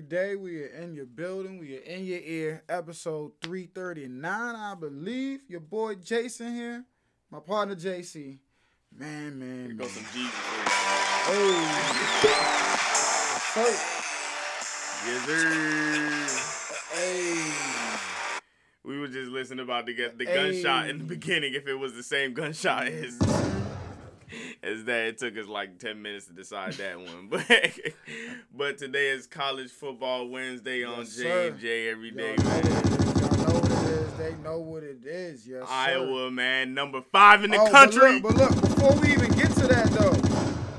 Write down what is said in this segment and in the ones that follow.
Every day. We are in your building. We are in your ear. Episode 339, I believe. Your boy Jason here. My partner JC. Man, man, Here goes some Jesus. Oh. So, Yes, sir. hey. We were just listening about the get the Hey. gunshot in the beginning. If it was the same gunshot as as that, it took us like ten minutes to decide that one. But but today is college football Wednesday on Yes, J sir. and J every day. Know what man. it is. Y'all know what it is. They know what it is. Yes, sir. Iowa man, number five in the Oh, but country. look- But look, before we even get to that though,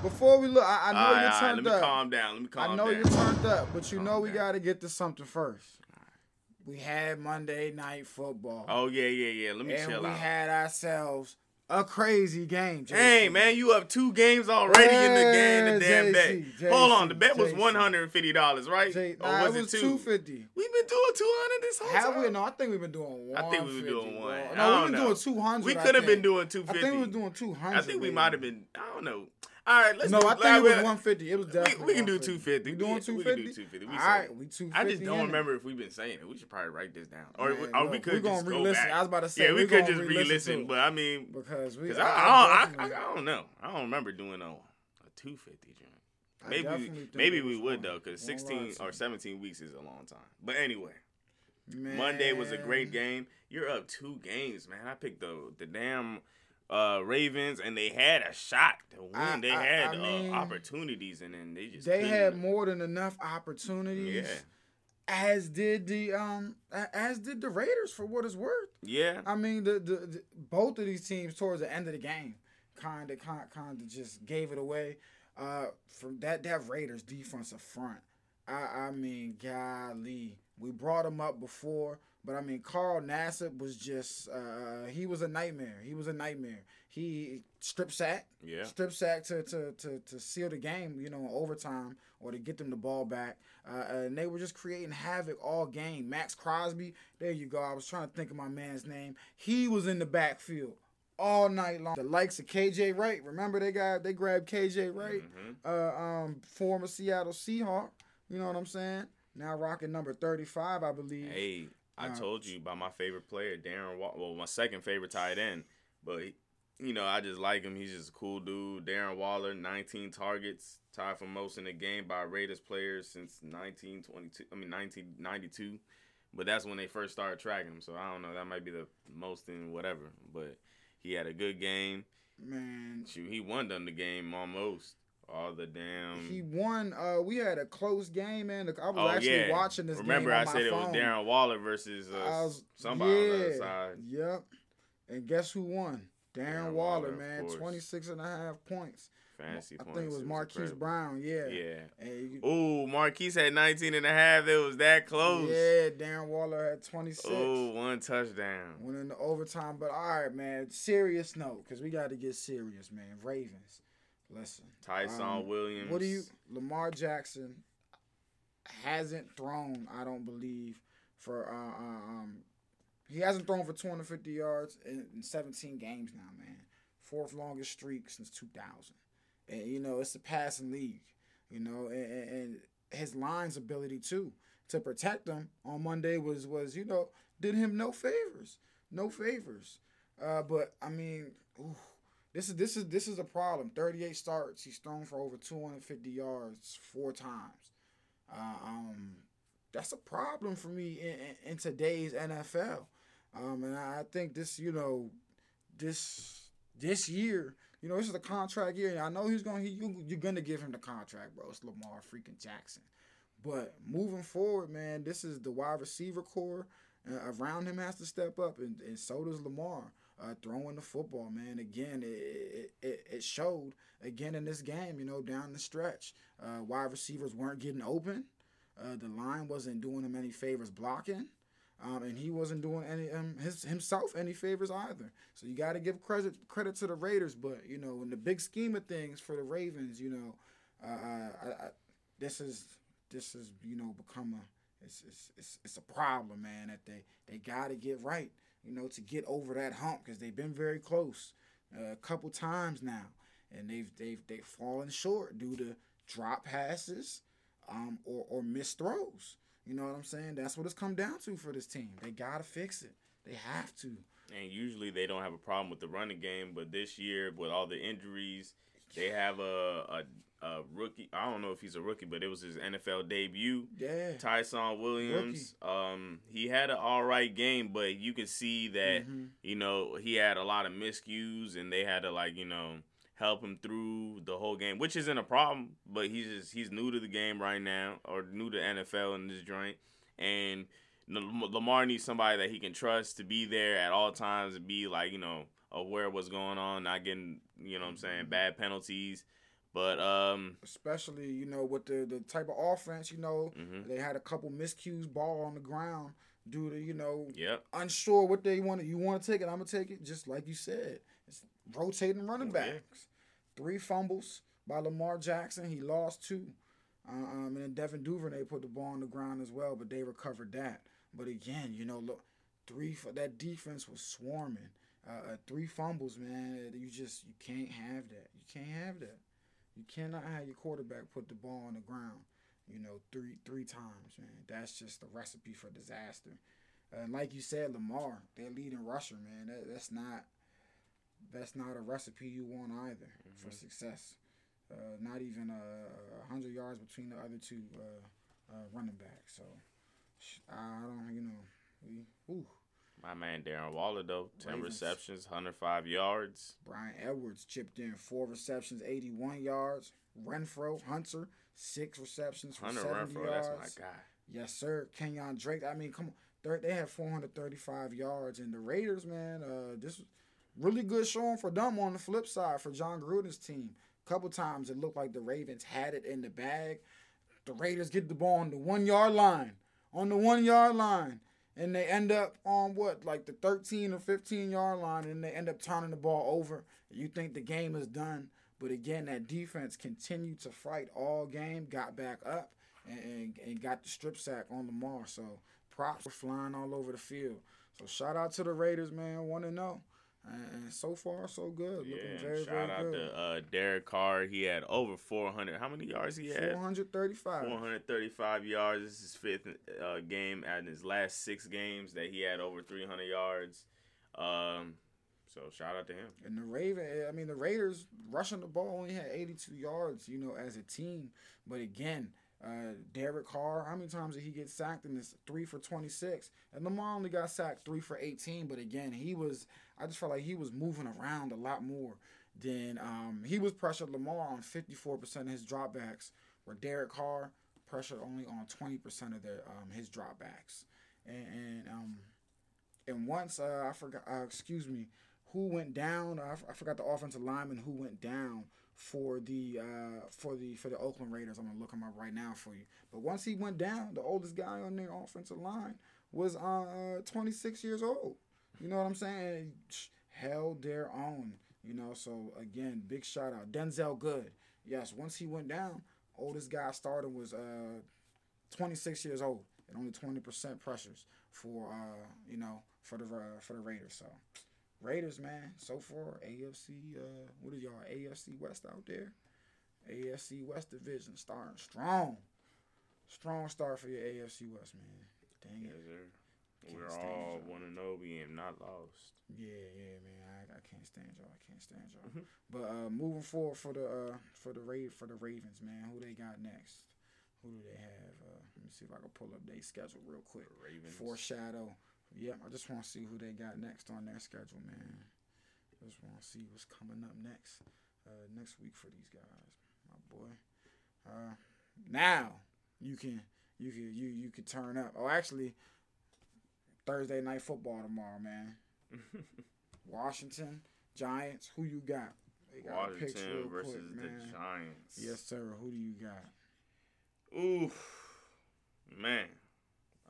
before we look, I, I know All you're all right, turned let me up. calm down. Let me calm down. I know down. you're turned up, but you Calm know we down. got to get to something first. We had Monday night football. Oh yeah, yeah, yeah. Let me and chill we out. had ourselves a crazy game. Hey man, you up two games already in the game. The Yeah, damn bet. JC, Hold on, the bet was one hundred and fifty dollars, right? Jay, or was it was two? two fifty. We've been doing two hundred this whole Have time. we? No, I think we've been doing one. I think we were doing one. No, we've been know. doing two hundred. We could have been doing two I think we were doing two hundred. I think we might have been. I don't know. All right, let's. No, do, I think it was one fifty. It was We, definitely. we can do two fifty. We doing two fifty. We can do two fifty. All right, we two fifty. I just don't remember if we've been saying it. We should probably write this down, or, Man, or we could we just go back. I was about to say, yeah, we we could just re-listen re-listen. to it. But I mean, because we. I, I, I, I, I, don't know. I don't remember doing a, a two fifty joint. Maybe maybe we would though, because sixteen or seventeen weeks is a long time. But anyway, Monday was a great game. You're up two games, man. I picked the the damn uh, Ravens, and they had a shot to win. I- they I- had I uh, opportunities, and then they just They couldn't. had more than enough opportunities. Yeah, As did the um, as did the Raiders for what it's worth. yeah. I mean, the, the, the both of these teams towards the end of the game, kind of kind kind of just gave it away. Uh, from that that Raiders defensive front, I I mean, golly, we brought him up before, but I mean, Carl Nassib was just uh, he was a nightmare. He was a nightmare. He strip sack, Yeah. strip sack to, to to to seal the game, you know, in overtime or to get them the ball back. Uh, and they were just creating havoc all game. Maxx Crosby, there you go. I was trying to think of my man's name. He was in the backfield all night long. The likes of KJ Wright. Remember they got they grabbed KJ Wright, Mhm. uh, um, former Seattle Seahawk. You know what I'm saying? Now rocking number 35, I believe. Hey, I Uh, told you about my favorite player, Darren. Wa- well, my second favorite tight end, but you know I just like him. He's just a cool dude. Darren Waller, 19 targets, tied for most in the game by Raiders players since 1922. I mean 1992, but that's when they first started tracking him. So I don't know. That might be the most in whatever. But he had a good game. Man, Shoot, he won the game almost. All the damn. he won. Uh, we had a close game, man. I was oh actually yeah. watching this Remember I said it was Darren Waller versus uh, was- somebody on the yeah, other side. Yep. And guess who won? Darren, Darren Waller, Waller, man. course. 26 and a half points. Fantasy I points. think it was Marquise. Brown. Yeah. Yeah. And Ooh, Marquise had 19 and a half. It was that close. Yeah, Darren Waller had 26. Ooh, one touchdown. Went into overtime. But all right, man. Serious note, because we got to get serious, man. Ravens. Listen. Ty'Son um, Williams. What do you Lamar Jackson hasn't thrown, I don't believe, for uh, uh, um he hasn't thrown for 250 yards in, in 17 games now, man. Fourth longest streak since 2000. And you know, it's a passing league, you know, and, and, and his line's ability too to protect him on Monday was was, you know, did him no favors. No favors. Uh, but I mean, ooh, this is this is this is a problem. 38 starts. He's thrown for over 250 yards four times. Uh, um, that's a problem for me in, in, in today's NFL. Um, and I think this, you know, this this year, you know, this is a contract year. And I know he's going. to he, you, you're gonna give him the contract, bro. It's Lamar freaking Jackson. But moving forward, man, this is the wide receiver core uh, around him has to step up, and, and so does Lamar uh, throwing the football, man. Again, it, it, it showed again in this game, you know, down the stretch. Uh, wide receivers weren't getting open. Uh, the line wasn't doing him any favors blocking. Um, and he wasn't doing any um, his himself any favors either. So you got to give credit credit to the Raiders, but you know, in the big scheme of things for the Ravens, you know, uh, I, I, this is this is you know become a it's it's it's, it's a problem, man. That they they got to get right, you know, to get over that hump because they've been very close uh, a couple times now, and they've they've they've fallen short due to drop passes, um, or or missed throws. You know what I'm saying? That's what it's come down to for this team. They gotta fix it. They have to. And usually they don't have a problem with the running game, but this year with all the injuries, they have a a, a rookie. I don't know if he's a rookie, but it was his NFL debut. Yeah. Ty'Son Williams. Um, he had an all right game, but you can see that Mhm. you know he had a lot of miscues, and they had to like you know help him through the whole game, which isn't a problem. But he's just he's new to the game right now, or new to NFL in this joint, and Lamar needs somebody that he can trust to be there at all times and be like you know aware of what's going on, not getting you know what I'm saying bad penalties. But um, Especially, you know, with the, the type of offense, you know, mhm. they had a couple miscues ball on the ground due to, you know, yep, unsure what they want. You want to take it, I'm gonna take it. Just like you said, it's rotating running Yeah. backs. Three fumbles by Lamar Jackson. He lost two. Um, and then Devin Duvernay put the ball on the ground as well, but they recovered that. But again, you know, look, three for that defense was swarming. Uh, uh, three fumbles, man. You just you can't have that. You can't have that. You cannot have your quarterback put the ball on the ground. You know, three three times, man. That's just a recipe for disaster. Uh, and like you said, Lamar, their leading rusher, man. That, that's not that's not a recipe you want either for success. Uh, not even a uh, hundred yards between the other two uh, uh, running backs. So I don't, you know, we, ooh, my man Darren Waller though, ten Ravens. receptions, 105 yards. Bryan Edwards chipped in four receptions, eighty-one yards. Renfrow Hunter six receptions for Hunter seventy Renfrow, yards. that's my guy. Yes, sir. Kenyan Drake. I mean, come on. Third, they had 435 yards, and the Raiders, man, uh, this was really good showing for them. On the flip side, for Jon Gruden's team, a couple times it looked like the Ravens had it in the bag. The Raiders get the ball on the one yard line, on the one yard line, and they end up on what, like the 13 or 15 yard line, and they end up turning the ball over. You think the game is done, but again, that defense continued to fight all game, got back up, and, and, and got the strip sack on the Lamar. So props were flying all over the field. So shout out to the Raiders, man. One to oh. know. And, so far, so good. Looking Yeah, very, shout very out good. to uh, Derek Carr. He had over 400. How many yards he had? 435. 435 yards. This is his fifth uh, game, and his last six games that he had over 300 yards. Um, so shout out to him. And the Raven, I mean, the Raiders rushing the ball only had 82 yards, you know, as a team. But again, uh, Derek Carr, how many times did he get sacked in this? Three for 26. And Lamar only got sacked three for 18. But again, he was, I just felt like he was moving around a lot more than, um, he was pressured Lamar on 54% of his dropbacks, where Derek Carr pressured only on 20% of their, um, his dropbacks. And, and, um, and once, uh, I forgot, uh, excuse me, who went down. I, f- I forgot the offensive lineman who went down for the uh, for the for the Oakland Raiders. I'm gonna look him up right now for you. But once he went down, the oldest guy on their offensive line was uh 26 years old. You know what I'm saying? Held their own. You know, so again, big shout out Denzelle Good. Yes, once he went down, oldest guy started was uh 26 years old and only 20% pressures for uh you know for the uh, for the Raiders. So Raiders, man, so far AFC. Uh, what is y'all AFC West out there? AFC West division starting strong, strong start for your AFC West, man. Dang Yes, it. sir. Can't We're all one and zero, being not lost. Yeah, yeah, man. I, I can't stand y'all. I can't stand y'all. Mhm. But uh, moving forward for the uh, for the Ra- for the Ravens, man. Who they got next? Who do they have? Uh, let me see if I can pull up their schedule real quick. Ravens. Foreshadow. Yep, I just want to see who they got next on their schedule, man. Just want to see what's coming up next, uh, next week for these guys, my boy. Uh, now you can you can you you can turn up. Oh, actually, Thursday night football tomorrow, man. Washington Giants. Who you got? They got Washington versus quick, the man. Giants. Yes, sir. Who do you got? Oof, man,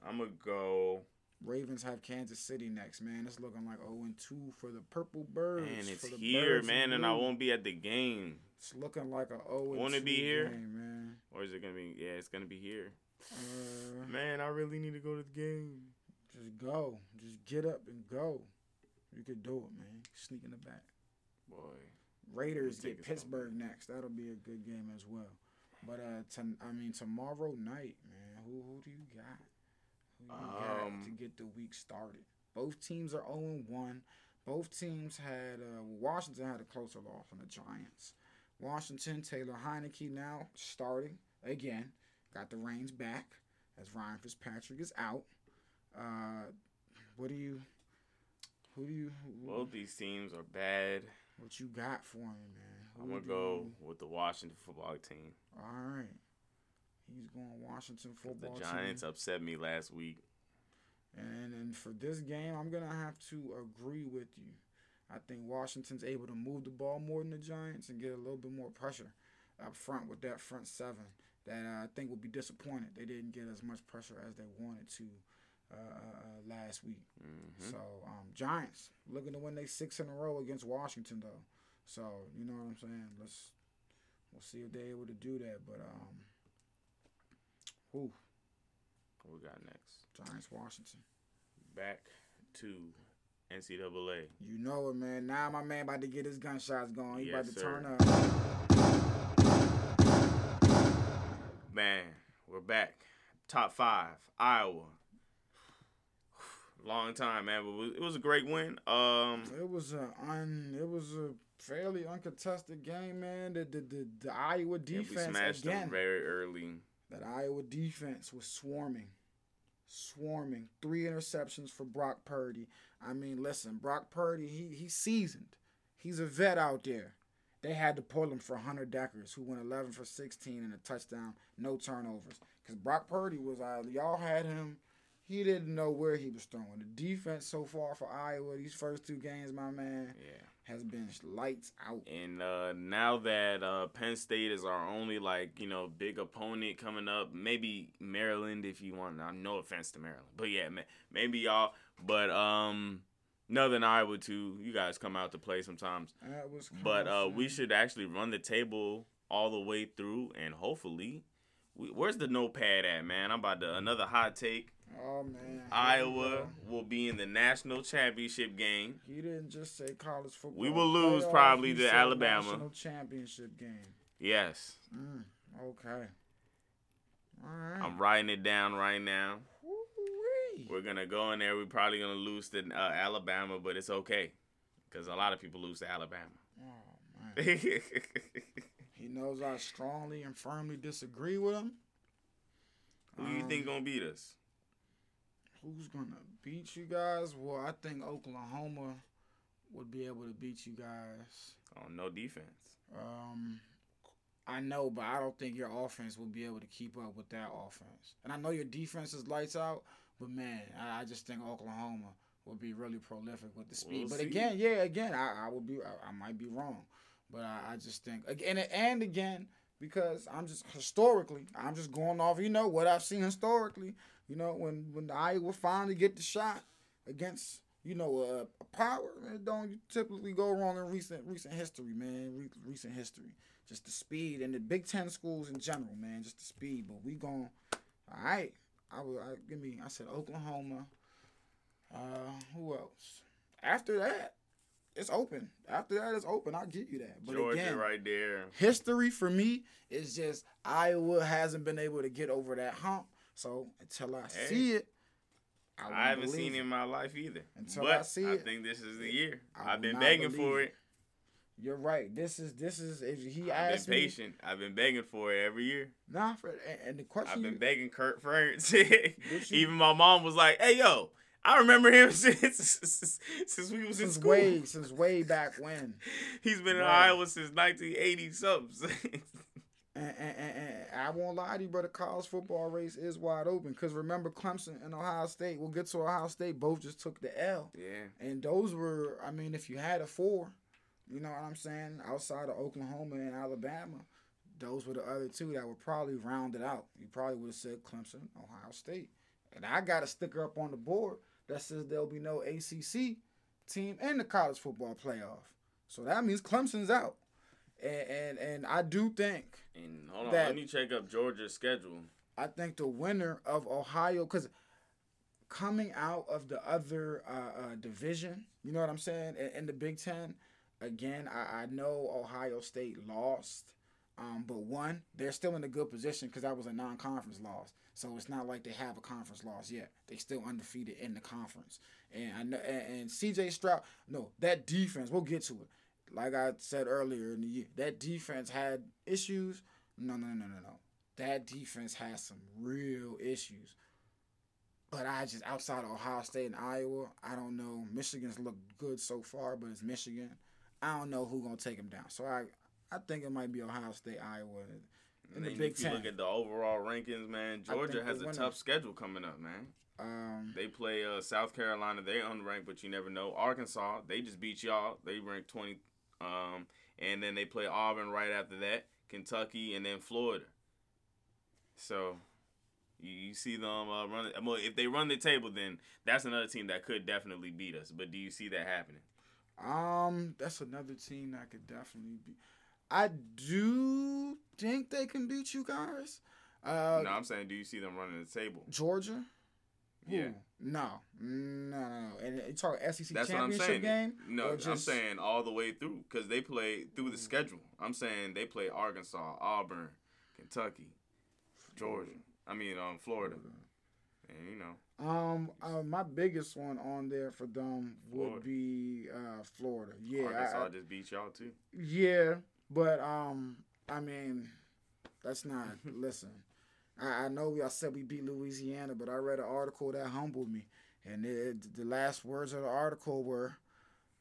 I'm gonna go Ravens have Kansas City next, man. It's looking like 0 and 2 for the Purple Birds. And it's here, man, and I won't be at the game. It's looking like a 0 and Wanna 2 be here? game, man. Or is it gonna be? Yeah, it's gonna be here. Uh, Man, I really need to go to the game. just go. Just get up and go. You could do it, man. Sneak in the back. Boy, Raiders get Pittsburgh next. That'll be a good game as well. But uh, to, I mean tomorrow night, man. Who who do you got? Who you Um, to get the week started? Both teams are 0 1. Both teams had uh, Washington had a closer loss than the Giants. Washington Taylor Heinicke now starting again. Got the reins back as Ryan Fitzpatrick is out. Uh, what do you? Who do you? Who, both these teams are bad. what you got for me, man? I'm gonna go you- with the Washington football team. All right. He's going Washington football. The Giants team. upset me last week. And and for this game, I'm gonna have to agree with you. I think Washington's able to move the ball more than the Giants and get a little bit more pressure up front with that front seven. That uh, I think will be disappointed. They didn't get as much pressure as they wanted to uh, uh, uh, last week. hmm So um, Giants looking to win they six in a row against Washington though. So you know what I'm saying. Let's we'll see if they're able to do that. But um, whew, What we got next? Giants Washington. Back to NCAA. You know it, man. Now my man about to get his gunshots going. He about to sir. turn up. Man, we're back. Top five, Iowa. Long time, man, but it was a great win. Um, It was a un. It was a fairly uncontested game, man. The the the, the Iowa yeah, we defense smashed again. them very early. That Iowa defense was swarming. Swarming. Three interceptions for Brock Purdy. I mean, listen, Brock Purdy, he he's seasoned. He's a vet out there. They had to pull him for Hunter Dekkers, who went 11 for 16 and a touchdown, no turnovers. Because Brock Purdy was, uh, y'all had him, he didn't know where he was throwing. The defense so far for Iowa, these first two games, my man, Yeah. Has been lights out. And uh, now that uh, Penn State is our only like you know big opponent coming up, maybe Maryland if you want. Now, no offense to Maryland, but yeah, ma- maybe y'all. But um, Northern Iowa too. You guys come out to play sometimes. But uh, we should actually run the table all the way through, and hopefully, we, where's the notepad at, man? I'm about to another hot take. Oh, man. Iowa will be in the national championship game. He didn't just say college football. We will lose playoff, probably he to Alabama. National championship game. Yes, Mm, okay. All right. I'm writing it down right now. Woo-wee. We're gonna go in there. We're probably gonna lose to uh, Alabama, but it's okay because a lot of people lose to Alabama. Oh man. He knows I strongly and firmly disagree with him. Who do you think Um, gonna beat us? Who's gonna beat you guys? Well, I think Oklahoma would be able to beat you guys. Oh, no defense. Um, I know, but I don't think your offense will be able to keep up with that offense. And I know your defense is lights out, but man, I, I just think Oklahoma will be really prolific with the speed. We'll but see. again, yeah, again, I, I will be, I, I might be wrong, but I, I just think again and again because I'm just historically, I'm just going off, you know, what I've seen historically. You know, when when the Iowa finally get the shot against you know, uh, power it don't typically go wrong in recent recent history, man. Re- recent history, just the speed and the Big Ten schools in general, man. Just the speed. But we gon' all right. I will. I, give me. I said Oklahoma. Uh, who else? After that, it's open. After that, it's open. I'll give you that. But Georgia again, right there. history for me is just Iowa hasn't been able to get over that hump. So until I Hey. see it, I, I haven't seen it in my life either. Until but I see it, I think this is the year. I I've been begging for it. it. You're right. This is this is if he I've asked been me, patient. I've been begging for it every year. nah, for, and, the question I've been you, begging Kirk Ferentz. Even my mom was like, "Hey, yo, I remember him since since we was in since school. way since way back when, He's been in Iowa since 1980 something." And, and, and, and I won't lie to you, but the college football race is wide open. Cause remember Clemson and Ohio State. We'll get to Ohio State. Both just took the L. yeah, And those were, I mean, if you had a four, you know what I'm saying, outside of Oklahoma and Alabama, those were the other two that were probably rounded out. You probably would have said Clemson, Ohio State. And I got a sticker up on the board that says there'll be no ACC team in the college football playoff. So that means Clemson's out. And and, and I do think And hold on, That- let me check up Georgia's schedule. I think the winner of Ohio, because coming out of the other uh, uh, division, you know what I'm saying, in, in the Big Ten, again, I, I know Ohio State lost, um, but one, they're still in a good position because that was a non-conference loss. So it's not like they have a conference loss yet. They still undefeated in the conference. And I know, and, and CJ Stroud, no, that defense, we'll get to it. Like I said earlier in the year, that defense had issues. No, no, no, no, no. That defense has some real issues. But I just outside of Ohio State and Iowa, I don't know. Michigan's looked good so far, but it's Michigan. I don't know who gonna take them down. So I, I think it might be Ohio State, Iowa, in And the Big if you Ten. look at the overall rankings, man, Georgia has a tough schedule coming up, man. Um, They play uh, South Carolina. They unranked, but you never know. Arkansas, they just beat y'all. They ranked twenty. Um, and then they play Auburn right after that. Kentucky and then Florida. So, you, you see them uh, run. Well, if they run the table, then that's another team that could definitely beat us. But do you see that happening? um, that's another team that could definitely be. I do think they can beat you guys. Uh, no, I'm saying, do you see them running the table? Georgia. Yeah. Who? No, no, no, no. And you talk SEC That's what I'm championship saying. game. No, or I'm saying all the way through because they play through the schedule. I'm saying they play Arkansas, Auburn, Kentucky, Georgia. I mean, um, Florida, and you know, Um, uh, my biggest one on there for them would Florida. be uh, Florida. Yeah, I- Arkansas I- just beat y'all too. yeah, but um, I mean, that's not. listen, I, I know we I said we beat Louisiana, but I read an article that humbled me, and it, the last words of the article were.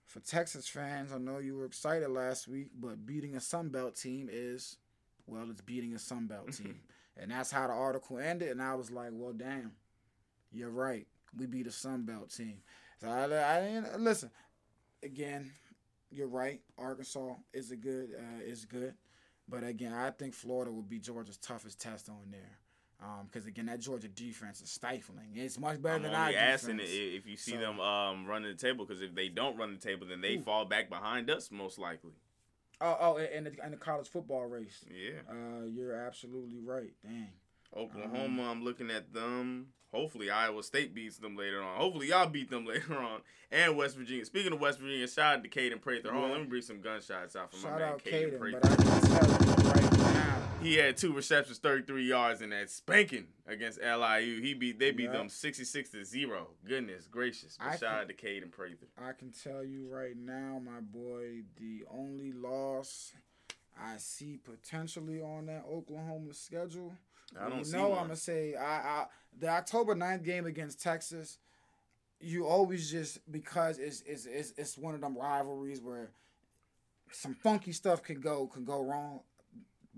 For Texas fans, I know you were excited last week, but beating a Sun Belt team is, well, it's beating a Sun Belt team. and that's how the article ended. And I was like, well, damn, you're right. We beat a Sun Belt team. So I, I didn't listen. Again, you're right. Arkansas is a good uh, is good, but again, I think Florida will be Georgia's toughest test on there. Because again, that Georgia defense is stifling. It's much better I'm than our asking defense. i- if you see So- them um running the table because if they don't run the table, then they Ooh. fall back behind us most likely. Oh, oh, in the, in the college football race. Yeah, Uh, you're absolutely right. Dang. Oklahoma. I'm looking at them. Hopefully Iowa State beats them later on. Hopefully y'all beat them later on. And West Virginia. Speaking of West Virginia, shout out to Kaden Prather. Hold on, let me bring some gunshots out for my Shout man out Kaden Kaden, Prather. He had two receptions, 33 yards, and that spanking against LIU. He beat they beat Yeah. them 66 to zero. Goodness gracious! But I shout can- out to Kaden Prather. I can tell you right now, my boy, the only loss I see potentially on that Oklahoma schedule. I don't you know. I'm gonna say I, I the October 9th game against Texas. You always just because it's it's it's, it's one of them rivalries where some funky stuff can go can go wrong.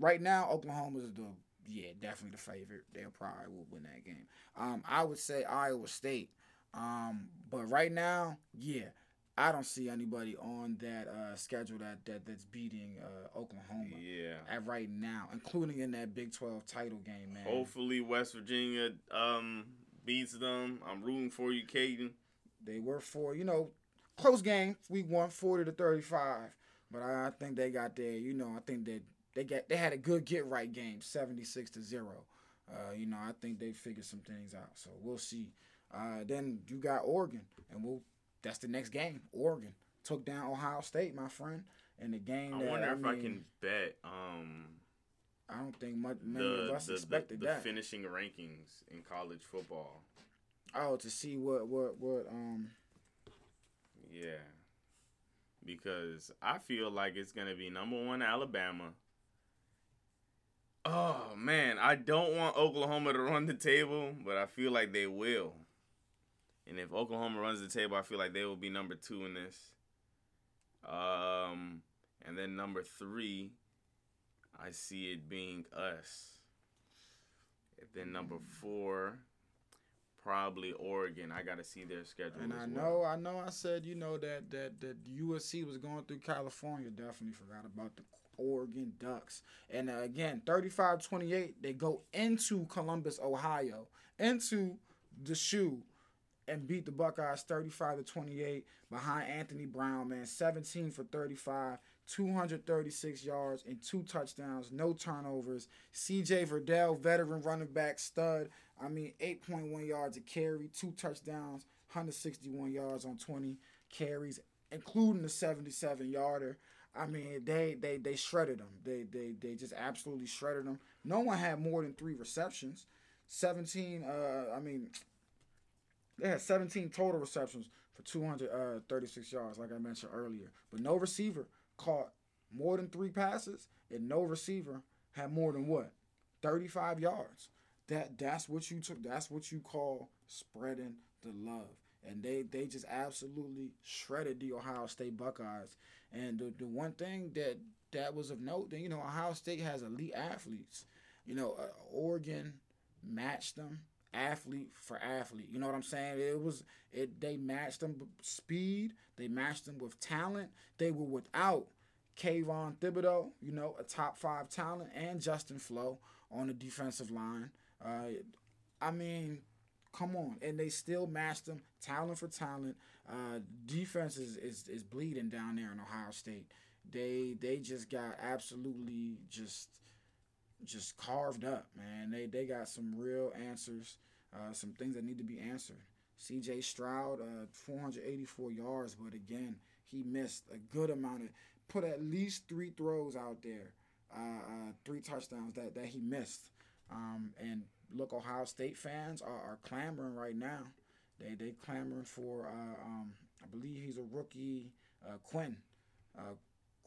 Right now, Oklahoma is the yeah definitely the favorite. They'll probably will win that game. Um, I would say Iowa State. Um, but right now, yeah, I don't see anybody on that uh, schedule that, that that's beating uh, Oklahoma Yeah. at right now, including in that Big Twelve title game, man. Hopefully West Virginia um beats them. I'm rooting for you, Kaden. They were for you know close game. We won forty to thirty five, but I, I think they got there. You know, I think that they got they had a good get right game, seventy six to zero. Uh, you know, I think they figured some things out. So we'll see. Uh, then you got Oregon, and we'll that's the next game. Oregon took down Ohio State, my friend, in the game. I that, wonder I if I can bet um I don't think much, many the of us the, the, expected the that. finishing rankings in college football. oh, to see what what what um Yeah. Because I feel like it's gonna be number one Alabama. Oh man, I don't want Oklahoma to run the table, but I feel like they will. And if Oklahoma runs the table, I feel like they will be number two in this. Um, and then number three, I see it being us. And then number four, probably Oregon. I gotta see their schedule. And I well. know, I know, I said, you know, that that that USC was going through California. Definitely forgot about the Oregon Ducks. And uh, again, 35-28, they go into Columbus, Ohio, into the shoe, and beat the Buckeyes 35 to 28 behind Anthony Brown, man. 17 for 35, 236 yards and two touchdowns, no turnovers. CJ Verdell, veteran running back, stud. I mean, 8.1 yards a carry, two touchdowns, 161 yards on 20 carries, including the 77 yarder. I mean, they they they shredded them. They they they just absolutely shredded them. No one had more than three receptions. 17. Uh, I mean, they had 17 total receptions for 236 yards, like I mentioned earlier. But no receiver caught more than three passes, and no receiver had more than what 35 yards. That that's what you took. That's what you call spreading the love. And they they just absolutely shredded the Ohio State Buckeyes. And the, the one thing that that was of note, that you know, Ohio State has elite athletes. You know, uh, Oregon matched them athlete for athlete. You know what I'm saying? It was it they matched them with speed, they matched them with talent. They were without Kayvon Thibodeaux, you know, a top five talent, and Justin Flowe on the defensive line. Uh, I mean, come on, and they still matched them talent for talent. Uh, defense is, is is bleeding down there in Ohio State. They they just got absolutely just just carved up, man. They they got some real answers, uh, some things that need to be answered. C.J. Stroud, uh, 484 yards, but again, he missed a good amount of. Put at least three throws out there, uh, uh, three touchdowns that that he missed. Um, and look, Ohio State fans are, are clamoring right now. They they clamoring for. Uh, um, I believe he's a rookie, uh, Quinn. Uh,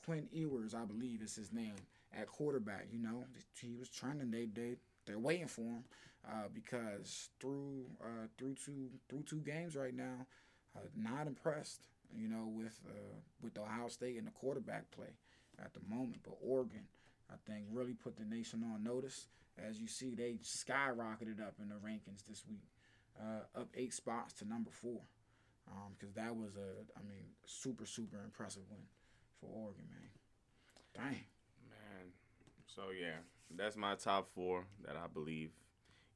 Quinn Ewers, I believe is his name at quarterback. You know, he was trending. They they they're waiting for him uh, because through uh, through two through two games right now, uh, not impressed. You know, with uh, with Ohio State and the quarterback play at the moment, but Oregon, I think, really put the nation on notice. As you see, they skyrocketed up in the rankings this week, uh, up eight spots to number four, because um, that was a, I mean, super super impressive win for Oregon, man. Dang. Man, so yeah, that's my top four that I believe.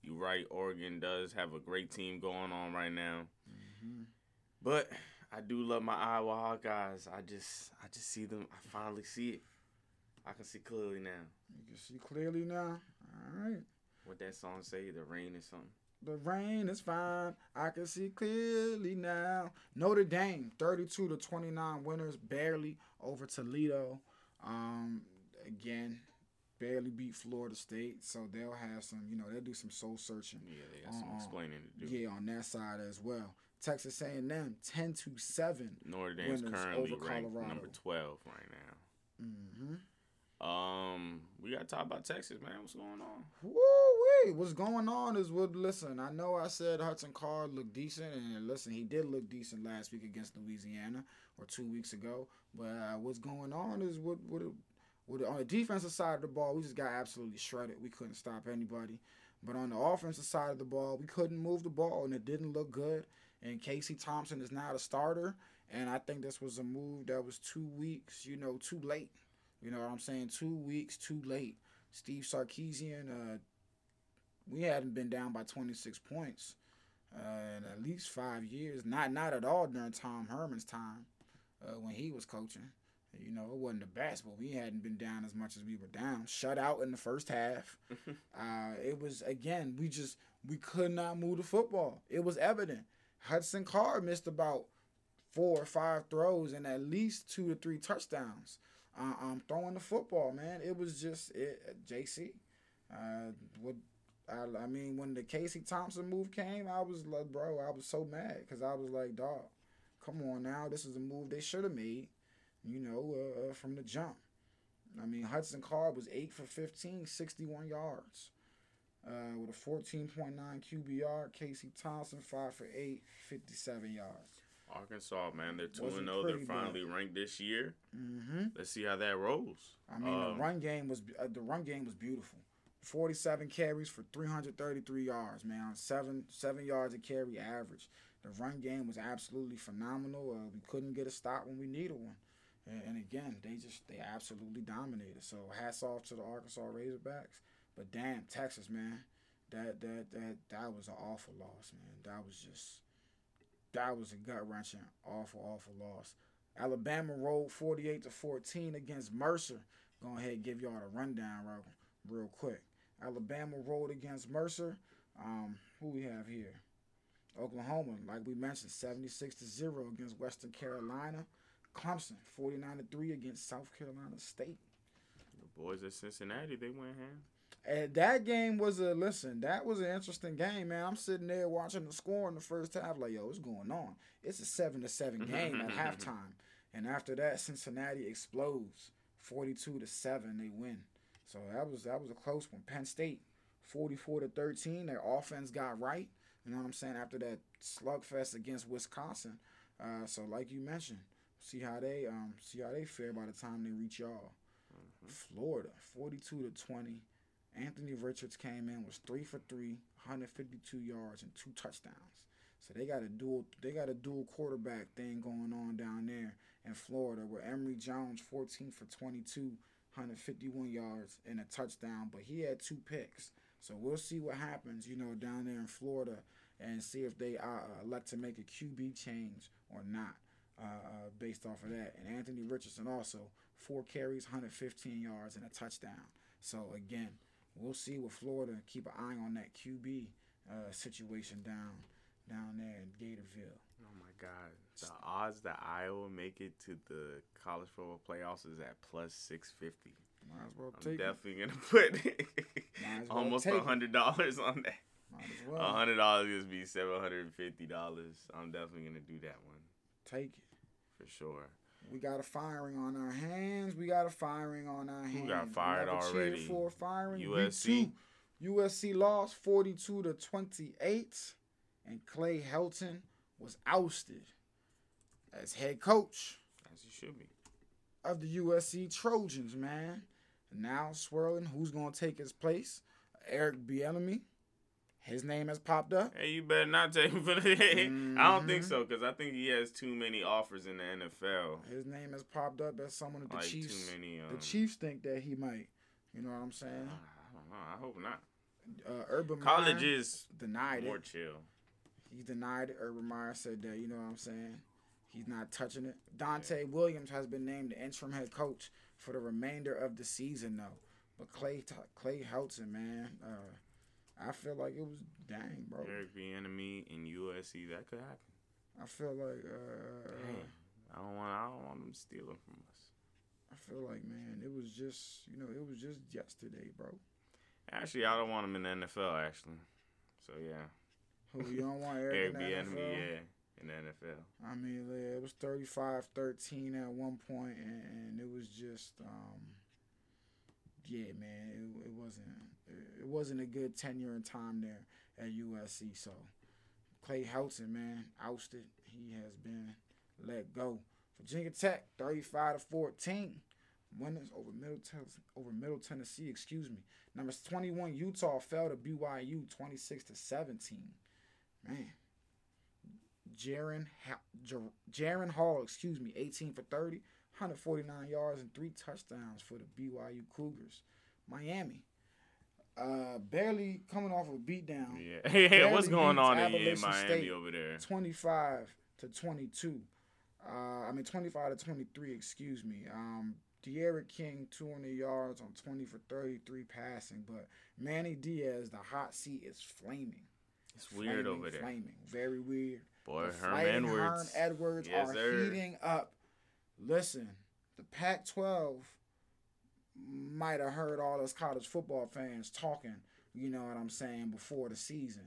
You're right, Oregon does have a great team going on right now. Mm-hmm. But I do love my Iowa Hawkeyes. I just I just see them. I finally see it. I can see clearly now. You can see clearly now. All right. What that song say? The rain or something. The rain is fine. I can see clearly now. Notre Dame, 32 to 29 winners, barely over Toledo. Um, again, barely beat Florida State, so they'll have some, you know, they'll do some soul searching. Yeah, they got some explaining to do. Yeah, on that side as well. Texas A&M, ten to seven. Notre Dame's currently ranked number twelve right now. Mm-hmm. Um, we got to talk about Texas, man. What's going on? Woo wait, what's going on is what. Listen, I know I said Hudson Card looked decent, and listen, he did look decent last week against Louisiana or two weeks ago. But uh, what's going on is what what with on the defensive side of the ball, we just got absolutely shredded. We couldn't stop anybody. But on the offensive side of the ball, we couldn't move the ball, and it didn't look good. And Casey Thompson is now the starter, and I think this was a move that was two weeks, you know, too late. You know what I'm saying? Two weeks too late. Steve Sarkisian, uh, we hadn't been down by 26 points uh, in at least five years. Not not at all during Tom Herman's time uh, when he was coaching. You know, it wasn't the best, but we hadn't been down as much as we were down. Shut out in the first half. uh, it was again, we just we could not move the football. It was evident. Hudson Card missed about four or five throws and at least two to three touchdowns. Uh, um, throwing the football, man. It was just it. JC, uh, what I, I mean, when the Casey Thompson move came, I was like, bro, I was so mad because I was like, dog, come on now, this is a move they should have made you know, uh, uh, from the jump. I mean, Hudson Card was 8 for 15, 61 yards. Uh, with a 14.9 QBR. Casey Thompson, 5 for 8, 57 yards. Arkansas, man, they're 2 and 0. They're finally bad. ranked this year. Mm-hmm. Let's see how that rolls. I mean, um, the run game was uh, the run game was beautiful. 47 carries for 333 yards, man. 7 7 yards a carry average. The run game was absolutely phenomenal. Uh, we couldn't get a stop when we needed one. And, and again, they just they absolutely dominated. So hats off to the Arkansas Razorbacks. But damn, Texas, man, that that that that was an awful loss, man. That was just that was a gut wrenching, awful, awful loss. Alabama rolled 48 to 14 against Mercer. Go ahead and give y'all the rundown real, real quick. Alabama rolled against Mercer. Um, who we have here? Oklahoma, like we mentioned, 76 to 0 against Western Carolina. Clemson, 49 to 3 against South Carolina State. The boys at Cincinnati, they went ham. And that game was a listen. That was an interesting game, man. I'm sitting there watching the score in the first half, like, yo, what's going on? It's a seven to seven game at halftime, and after that, Cincinnati explodes, forty two to seven. They win. So that was that was a close one. Penn State, forty four to thirteen. Their offense got right. You know what I'm saying? After that slugfest against Wisconsin. Uh, so like you mentioned, see how they um see how they fare by the time they reach y'all. Florida, forty two to twenty. Anthony Richards came in was three for three, 152 yards and two touchdowns. So they got a dual they got a dual quarterback thing going on down there in Florida where Emory Jones 14 for 22, 151 yards and a touchdown, but he had two picks. So we'll see what happens, you know, down there in Florida and see if they uh, elect to make a QB change or not uh, uh, based off of that. And Anthony Richardson also four carries, 115 yards and a touchdown. So again, we'll see with Florida. Keep an eye on that QB uh, situation down down there in Gatorville. Oh my God! The odds that Iowa make it to the college football playoffs is at plus six fifty. Might as well I'm take it. definitely gonna put well almost a hundred dollars on that. Might as A well hundred dollars is be seven hundred and fifty dollars. I'm definitely gonna do that one take it. for sure. We got a firing on our hands. We got a firing on our hands. We got We fired never already? For firing. USC. USC lost 42 to 28, and Clay Helton was ousted as head coach As you should be. of the USC Trojans, man. Now swirling, who's gonna take his place? Eric Bieniemy. His name has popped up. Hey, you better not take him for the. I don't think so because I think he has too many offers in the NFL. His name has popped up as someone that the like Chiefs. too many. Um, the Chiefs think that he might. You know what I'm saying? I don't know. I hope not. Uh, Urban College Meyer is denied more it. chill. He denied it. Urban Meyer said that. You know what I'm saying? He's not touching it. Donte Williams has been named the interim head coach for the remainder of the season, though. But Clay Clay Helton, man, uh, I feel like it was dang, bro. Eric Bieniemy in USC that could happen. I feel like uh, Dang. I don't want. I don't want them stealing from us. I feel like man, it was just you know it was just yesterday, bro. Actually, I don't want him in the NFL. Actually, so yeah, Who you don't want Eric Eric in the NFL? yeah, in the NFL. I mean, yeah, it was 35-13 at one point, and, and it was just, um, yeah, man, it, it wasn't it wasn't a good tenure and time there at USC. So Clay Helton, man, ousted. He has been let go. Virginia Tech, thirty-five to fourteen, winners over Middle Tennessee, over Middle Tennessee. Excuse me. Number twenty-one, Utah fell to BYU, twenty-six to seventeen. Man. Jaren, Jaren Hall, excuse me, 18 for 30, 149 yards and three touchdowns for the BYU Cougars. Miami, uh, barely coming off a beatdown, Yeah, hey, what's going on in, in Miami State. over there? 25 to 22. Uh, I mean 25 to 23, excuse me. Um, D'Eriq King 200 yards on 20 for 33 passing, but Manny Diaz, the hot seat is flaming. It's weird Flaming, over there. Flaming, very weird. Boy, The Herm Edwards. Herm Edwards Yes, are sir. heating up. Listen, the Pac-12 might have heard all us college football fans talking. You know what I'm saying before the season.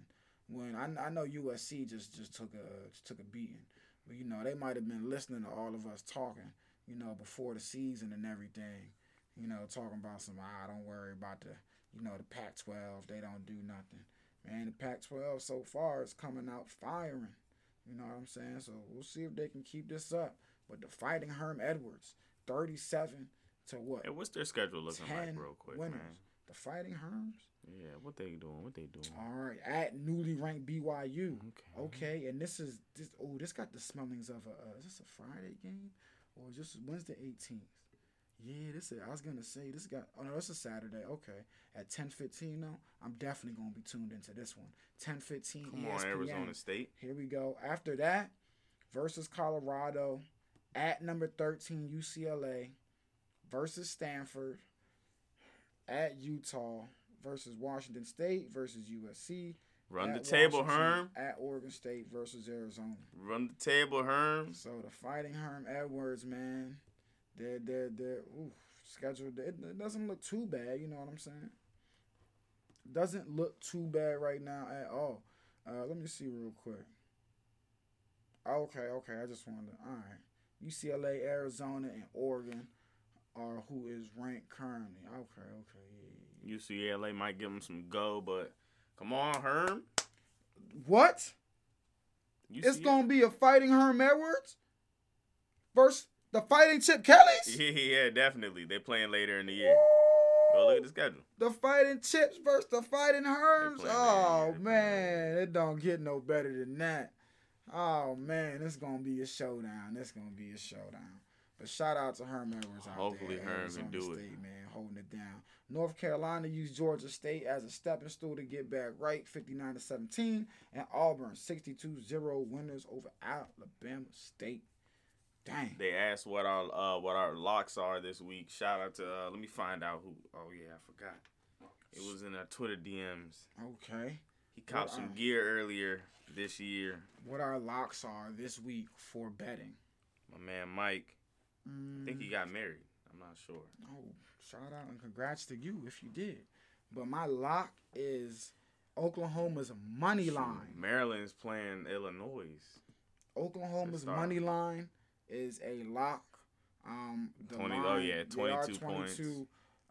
When I, I know USC just just took a just took a beating, but you know they might have been listening to all of us talking. You know before the season and everything. You know talking about some ah don't worry about the you know the Pac-12 they don't do nothing. Man, the Pac-12 so far is coming out firing. You know what I'm saying? So we'll see if they can keep this up. But the Fighting Herm Edwards, 37 to what? Hey, what's their schedule looking like, real quick, winners. man? The Fighting Herms? Yeah, what they doing? What they doing? All right, at newly ranked BYU. Okay. Okay, and this is this. Oh, this got the smellings of a. Uh, is this a Friday game, or is this Wednesday 18th? Yeah, this is, I was gonna say this got oh no, it's a Saturday. Okay. At ten fifteen though, I'm definitely gonna be tuned into this one. Ten fifteen Come ESPN. on, Arizona State. Here we go. After that, versus Colorado, at number 13 UCLA, versus Stanford, at Utah, versus Washington State, versus USC. Run the table, Washington, Herm. At Oregon State versus Arizona. Run the table, Herm. So the Fighting Herm Edwards, man, they're they're they're ooh, scheduled. It, it doesn't look too bad. You know what I'm saying? Doesn't look too bad right now at all. Uh, let me see real quick. Okay, okay. I just wanted to. All right. UCLA, Arizona, and Oregon are who is ranked currently. Okay, okay. Yeah, yeah, yeah. UCLA might give him some go, but come on, Herm. What? UCLA. It's gonna be a fighting Herm Edwards versus the fighting Chip Kellys. Yeah, yeah, definitely. They're playing later in the year. Go look at the schedule. The fighting chips versus the fighting playing Oh man, it don't get no better than that. Oh man, it's gonna be a showdown. It's gonna be a showdown. But shout out to Herm Edwards out Hopefully there. Herm can do it. Man, holding it down. North Carolina used Georgia State as a stepping stool to get back right, 59 to 17, and Auburn 62-0 winners over Alabama State. Dang. They asked what our uh, what our locks are this week. Shout out to uh, let me find out who. Oh yeah, I forgot. It was in our Twitter DMs. Okay. He copped What, some uh, gear earlier this year. What our locks are this week for betting. My man Mike. I think he got married. I'm not sure. Oh, shout out and congrats to you if you did. But my lock is Oklahoma's money line. Maryland's playing Illinois. Oklahoma's money line is a lock. Um, the 20 line, oh, yeah, they are 22 points.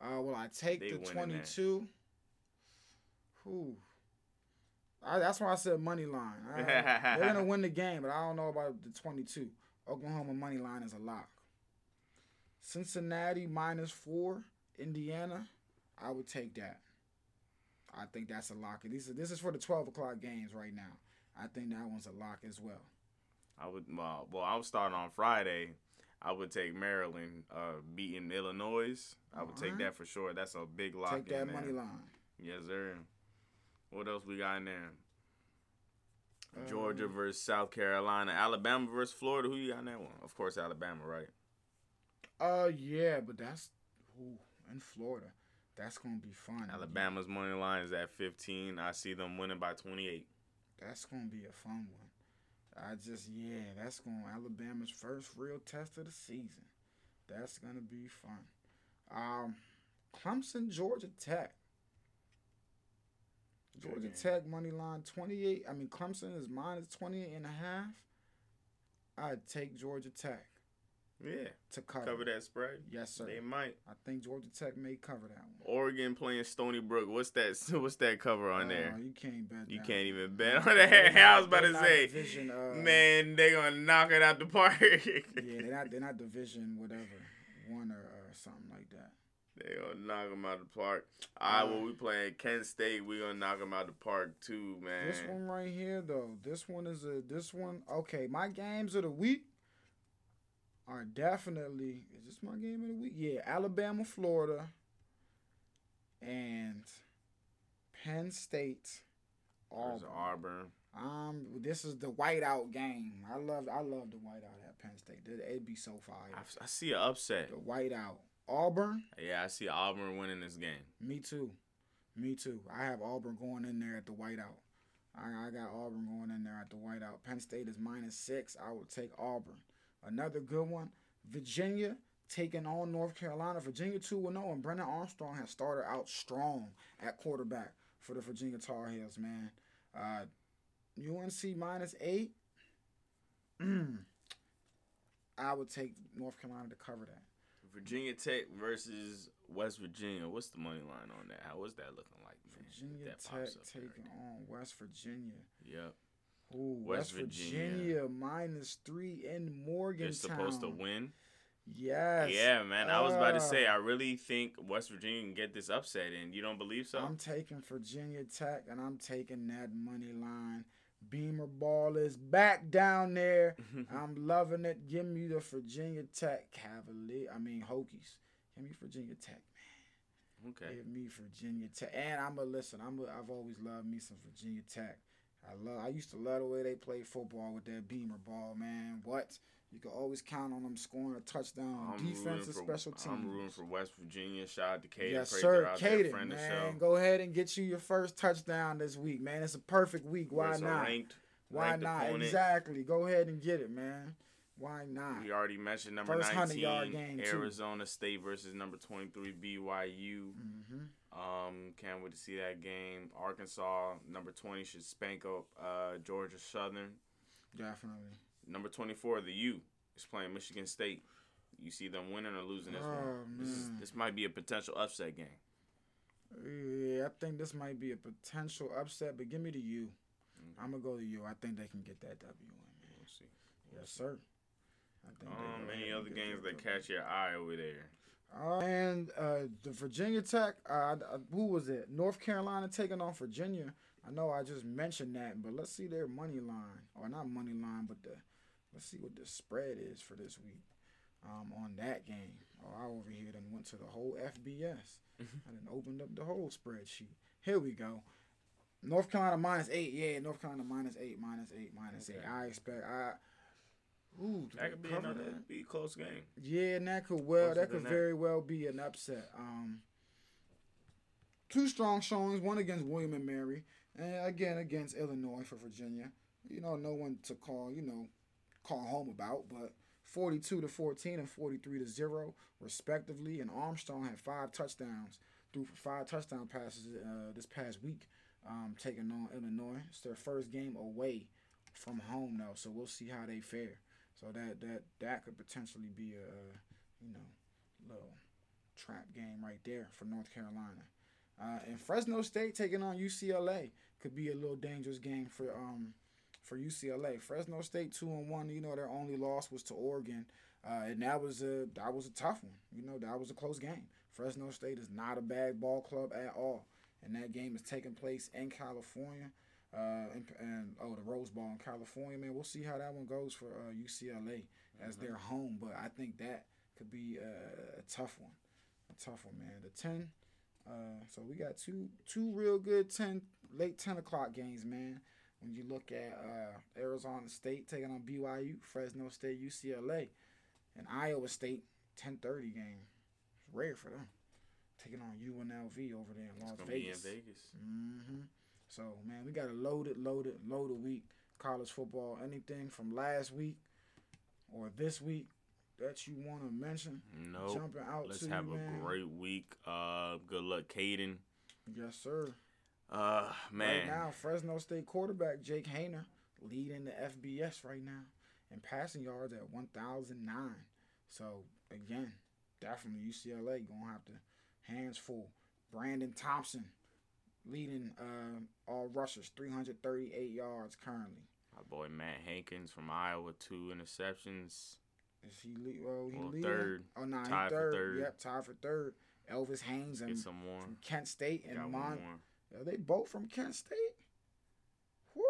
Uh, well, I take They the twenty-two. Whew. I, that's why I said money line. I- they're gonna win the game, but I don't know about the twenty-two. Oklahoma money line is a lock. Cincinnati minus four, Indiana. I would take that. I think that's a lock. This is this is for the twelve o'clock games right now. I think that one's a lock as well. I would well, well I was starting on Friday. I would take Maryland uh, beating Illinois. I would take Alright. that for sure. That's a big lock. take that there. money line. Yes, sir. What else we got in there? Uh, Georgia versus South Carolina, Alabama versus Florida. Who you got in that one? Of course, Alabama, right? Uh, yeah, but that's ooh, in Florida. That's gonna be fun. Alabama's money line is at 15. I see them winning by 28. That's gonna be a fun one. I just yeah, that's going Alabama's first real test of the season. That's gonna be fun. Um, Clemson, Georgia Tech. Georgia. Tech money line 28. I mean, Clemson is minus 28 and a half. I'd take Georgia Tech Yeah, to cover. cover that spread. Yes, sir. They might. I think Georgia Tech may cover that one. Oregon playing Stony Brook. What's that? What's that cover on there? Uh, you can't bet. You can't even bet on that. I was about to say, division, uh, man, they gonna knock it out the park. Yeah, they're not. They're not division whatever one or something like that. They gonna knock them out of the park. All right, well, we playing Kent State. We gonna knock them out of the park too, man. This one right here, though. This one is a. This one. Okay, my games of the week are definitely. Is this my game of the week? Yeah, Alabama, Florida, and Penn State. Auburn. Auburn. Um, this is the whiteout game. I love. I love the whiteout at Penn State. It- It'd be so fire. I, I see an upset. The whiteout. Auburn. Yeah, I see Auburn winning this game. Me too. Me too. I have Auburn going in there at the whiteout. I, I got Auburn going in there at the whiteout. Penn State is minus six. I would take Auburn. Another good one. Virginia taking on North Carolina. Virginia 2 0, and Brennan Armstrong has started out strong at quarterback for the Virginia Tar Heels, man. Uh, UNC minus eight. I would take North Carolina to cover that. Virginia Tech versus West Virginia. What's the money line on that? How is that looking like, man? Virginia That Tech taking on West Virginia. Yep. Ooh, West West, Virginia. Virginia. minus three in Morgantown. They're supposed to win. Yes. Yeah, man. I was about to Uh, say, I really think West Virginia can get this upset, and you don't believe so? I'm taking Virginia Tech, and I'm taking that money line. Beamer ball is back down there. I'm loving it. Give me the Virginia Tech Cavalier. I mean Hokies. Give me Virginia Tech. Man. Okay. Give me Virginia Tech. And I'm a listen. I'm a, I've always loved me some Virginia Tech. I love. I used to love the way they play football with that beamer ball, man. What? You can always count on them scoring a touchdown I'm defense and special teams. I'm rooting for West Virginia. Shout out to Kaden Yes, sir. out there, Kaden, friend the man, show. go ahead and get you your first touchdown this week, man. It's a perfect week. Why not? Ranked, Why ranked not? opponent. Exactly. Go ahead and get it, man. Why not? We already mentioned number First 19, 100-yard game, too. Arizona State versus number 23, BYU. hmm Um, can't wait to see that game. Arkansas, number 20, should spank up uh, Georgia Southern. Definitely. Number 24, the U, is playing Michigan State. You see them winning or losing this Oh, one. This, is, this might be a potential upset game. Yeah, I think this might be a potential upset, but give me the U. Mm. I'm gonna go to U. I think they can get that W in, man. We'll see. Yes, sir. I think Um, any other games that catch your eye over there? Uh, and uh, the Virginia Tech, uh, uh, who was it? North Carolina taking on Virginia. I know I just mentioned that, but let's see their money line, or not money line, but the let's see what the spread is for this week um, on that game. Oh, I over here then went to the whole FBS. I then opened up the whole spreadsheet. Here we go. North Carolina minus eight. Yeah, North Carolina minus eight, minus eight, minus eight. Okay. I expect. I. Ooh, That could be another that? be a close game. Yeah, and that could well Closer that could than that. very well be an upset. Um, two strong showings, one against William and Mary, and again against Illinois for Virginia. You know, no one to call you know call home about, but forty-two to fourteen and forty-three to zero respectively. And Armstrong had five touchdowns, threw for five touchdown passes uh, this past week, um, taking on Illinois. It's their first game away from home though, so we'll see how they fare. So that that that could potentially be a uh, you know little trap game right there for North Carolina. Uh, and Fresno State taking on UCLA could be a little dangerous game for um for UCLA. Fresno State two and one. You know their only loss was to Oregon, uh, and that was a that was a tough one. You know that was a close game. Fresno State is not a bad ball club at all, and that game is taking place in California. Uh, and, and oh, the Rose Bowl in California, man. We'll see how that one goes for uh, UCLA as their home, but I think that could be a, a tough one, a tough one, man. The ten, uh, so we got two two real good ten late ten o'clock games, man. When you look at uh, Arizona State taking on BYU, Fresno State, UCLA, and Iowa State ten thirty game, it's rare for them taking on UNLV over there in It's Las gonna be in Vegas. Vegas. So man, we got a loaded, loaded, loaded week college football. Anything from last week or this week that you want to mention? Nope. Jumping out Let's have you, a man. great week. Uh, good luck, Kaden. Yes, sir. Uh, man. Right now, Fresno State quarterback Jake Haener leading the FBS right now in passing yards at 1,009. So again, definitely UCLA gonna have to hands full. Brandon Thompson leading uh, all rushers, 338 yards currently. My boy Matt Hankins from Iowa, two interceptions. Is he lead? Oh, he Well, leading? third. Oh, no, Tied for third. third. Yep, tied for third. Elvis Haynes and some more. from Kent State and Mon. Are they both from Kent State? Woo!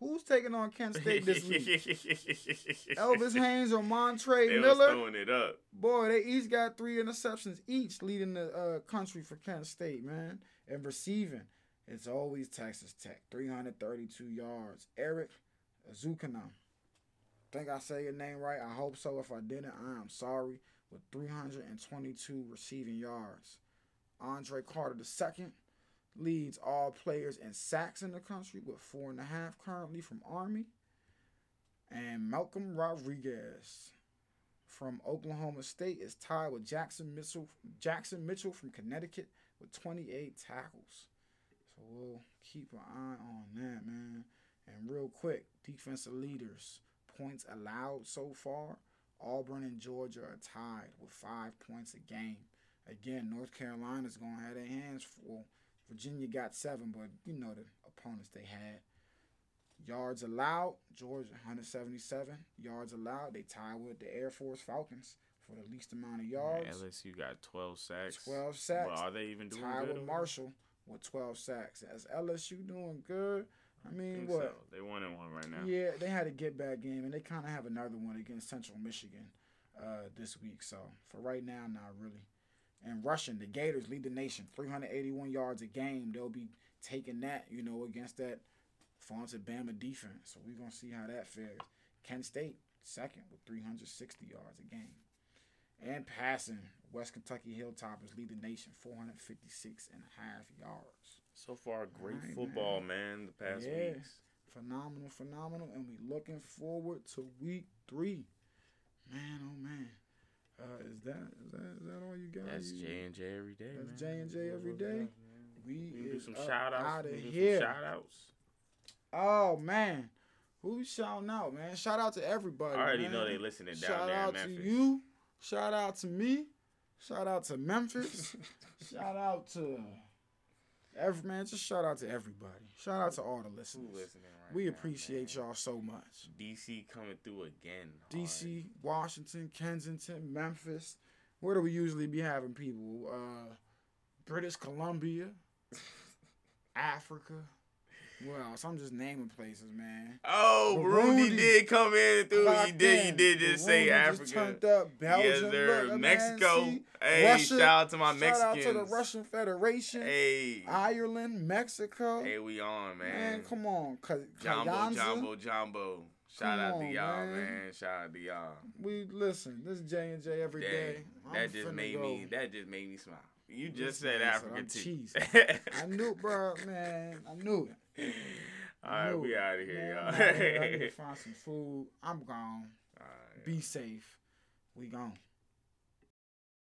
Who's taking on Kent State this week? Elvis Haynes or Montre They was Miller? throwing it up. Boy, they each got three interceptions each, leading the uh, country for Kent State, man. And receiving, it's always Texas Tech, 332 yards. Erik Ezukanma. Think I say your name right? I hope so. If I didn't, I am sorry. With 322 receiving yards. Andre Carter II leads all players in sacks in the country with four and a half currently from Army. And Malcolm Rodriguez from Oklahoma State is tied with Jackson Mitchell Jackson Mitchell from Connecticut with 28 tackles. So we'll keep an eye on that, man. And real quick, defensive leaders, points allowed so far. Auburn and Georgia are tied with five points a game. Again, North Carolina's going to have their hands full. Virginia got seven, but you know the opponents they had. Yards allowed, Georgia 177 yards allowed. They tie with the Air Force Falcons for the least amount of yards. LSU got 12 sacks. 12 sacks. Well, are they even doing Tied good? over Marshall with 12 sacks. As LSU doing good. I there? I mean, what? so. They won in one right now. Yeah, they had a get back game, and they kind of have another one against Central Michigan uh, this week. So for right now, not really. And rushing, the Gators lead the nation, 381 yards a game. They'll be taking that, you know, against that vaunted Bama defense. So we're gonna see how that fares. Kent State second with 360 yards a game. And passing, West Kentucky Hilltoppers lead the nation, 456 and a half yards. So far, great Alright, football, man. The past Yeah. weeks. Phenomenal, phenomenal, and we looking forward to week three. Man, oh man. Uh, is that is that is that all you got? That's J and J every day. That's man. J&J every day? We, We can do some shout outs. can do here. some shout outs. Oh man, who we shouting out, man? Shout out to everybody. I already man. know they listening down Shout there in out to you. Shout out to me. Shout out to Memphis. shout out to every man. Just shout out to everybody. Shout out to all the listeners. right We now, appreciate man? y'all so much. DC coming through again. DC, Washington, Kensington, Memphis. Where do we usually be having people? Uh, British Columbia, Africa. Well, else? I'm just naming places, man. Oh, Burundi, Burundi. did come in through. You did. You did just say Africa. Just turned up. Belgium, yes, sir. look, Mexico. see? hey, Russia. shout out to my Mexican. Shout Mexicans. out to the Russian Federation, Hey, Ireland, Mexico. hey, we on, man. man, come on, Jumbo, Kayanza. Jumbo, Jumbo. Shout Come out to on, y'all, man. man. Shout out to y'all. We listen. This is J and J every Dang, day. that just made go. me. That just made me smile. You just said said Africa too. I knew, bro, man. I knew it. All right, we out of here, Man, y'all. I'm outta here. I need to find some food. I'm gone. All right. Be safe. We gone.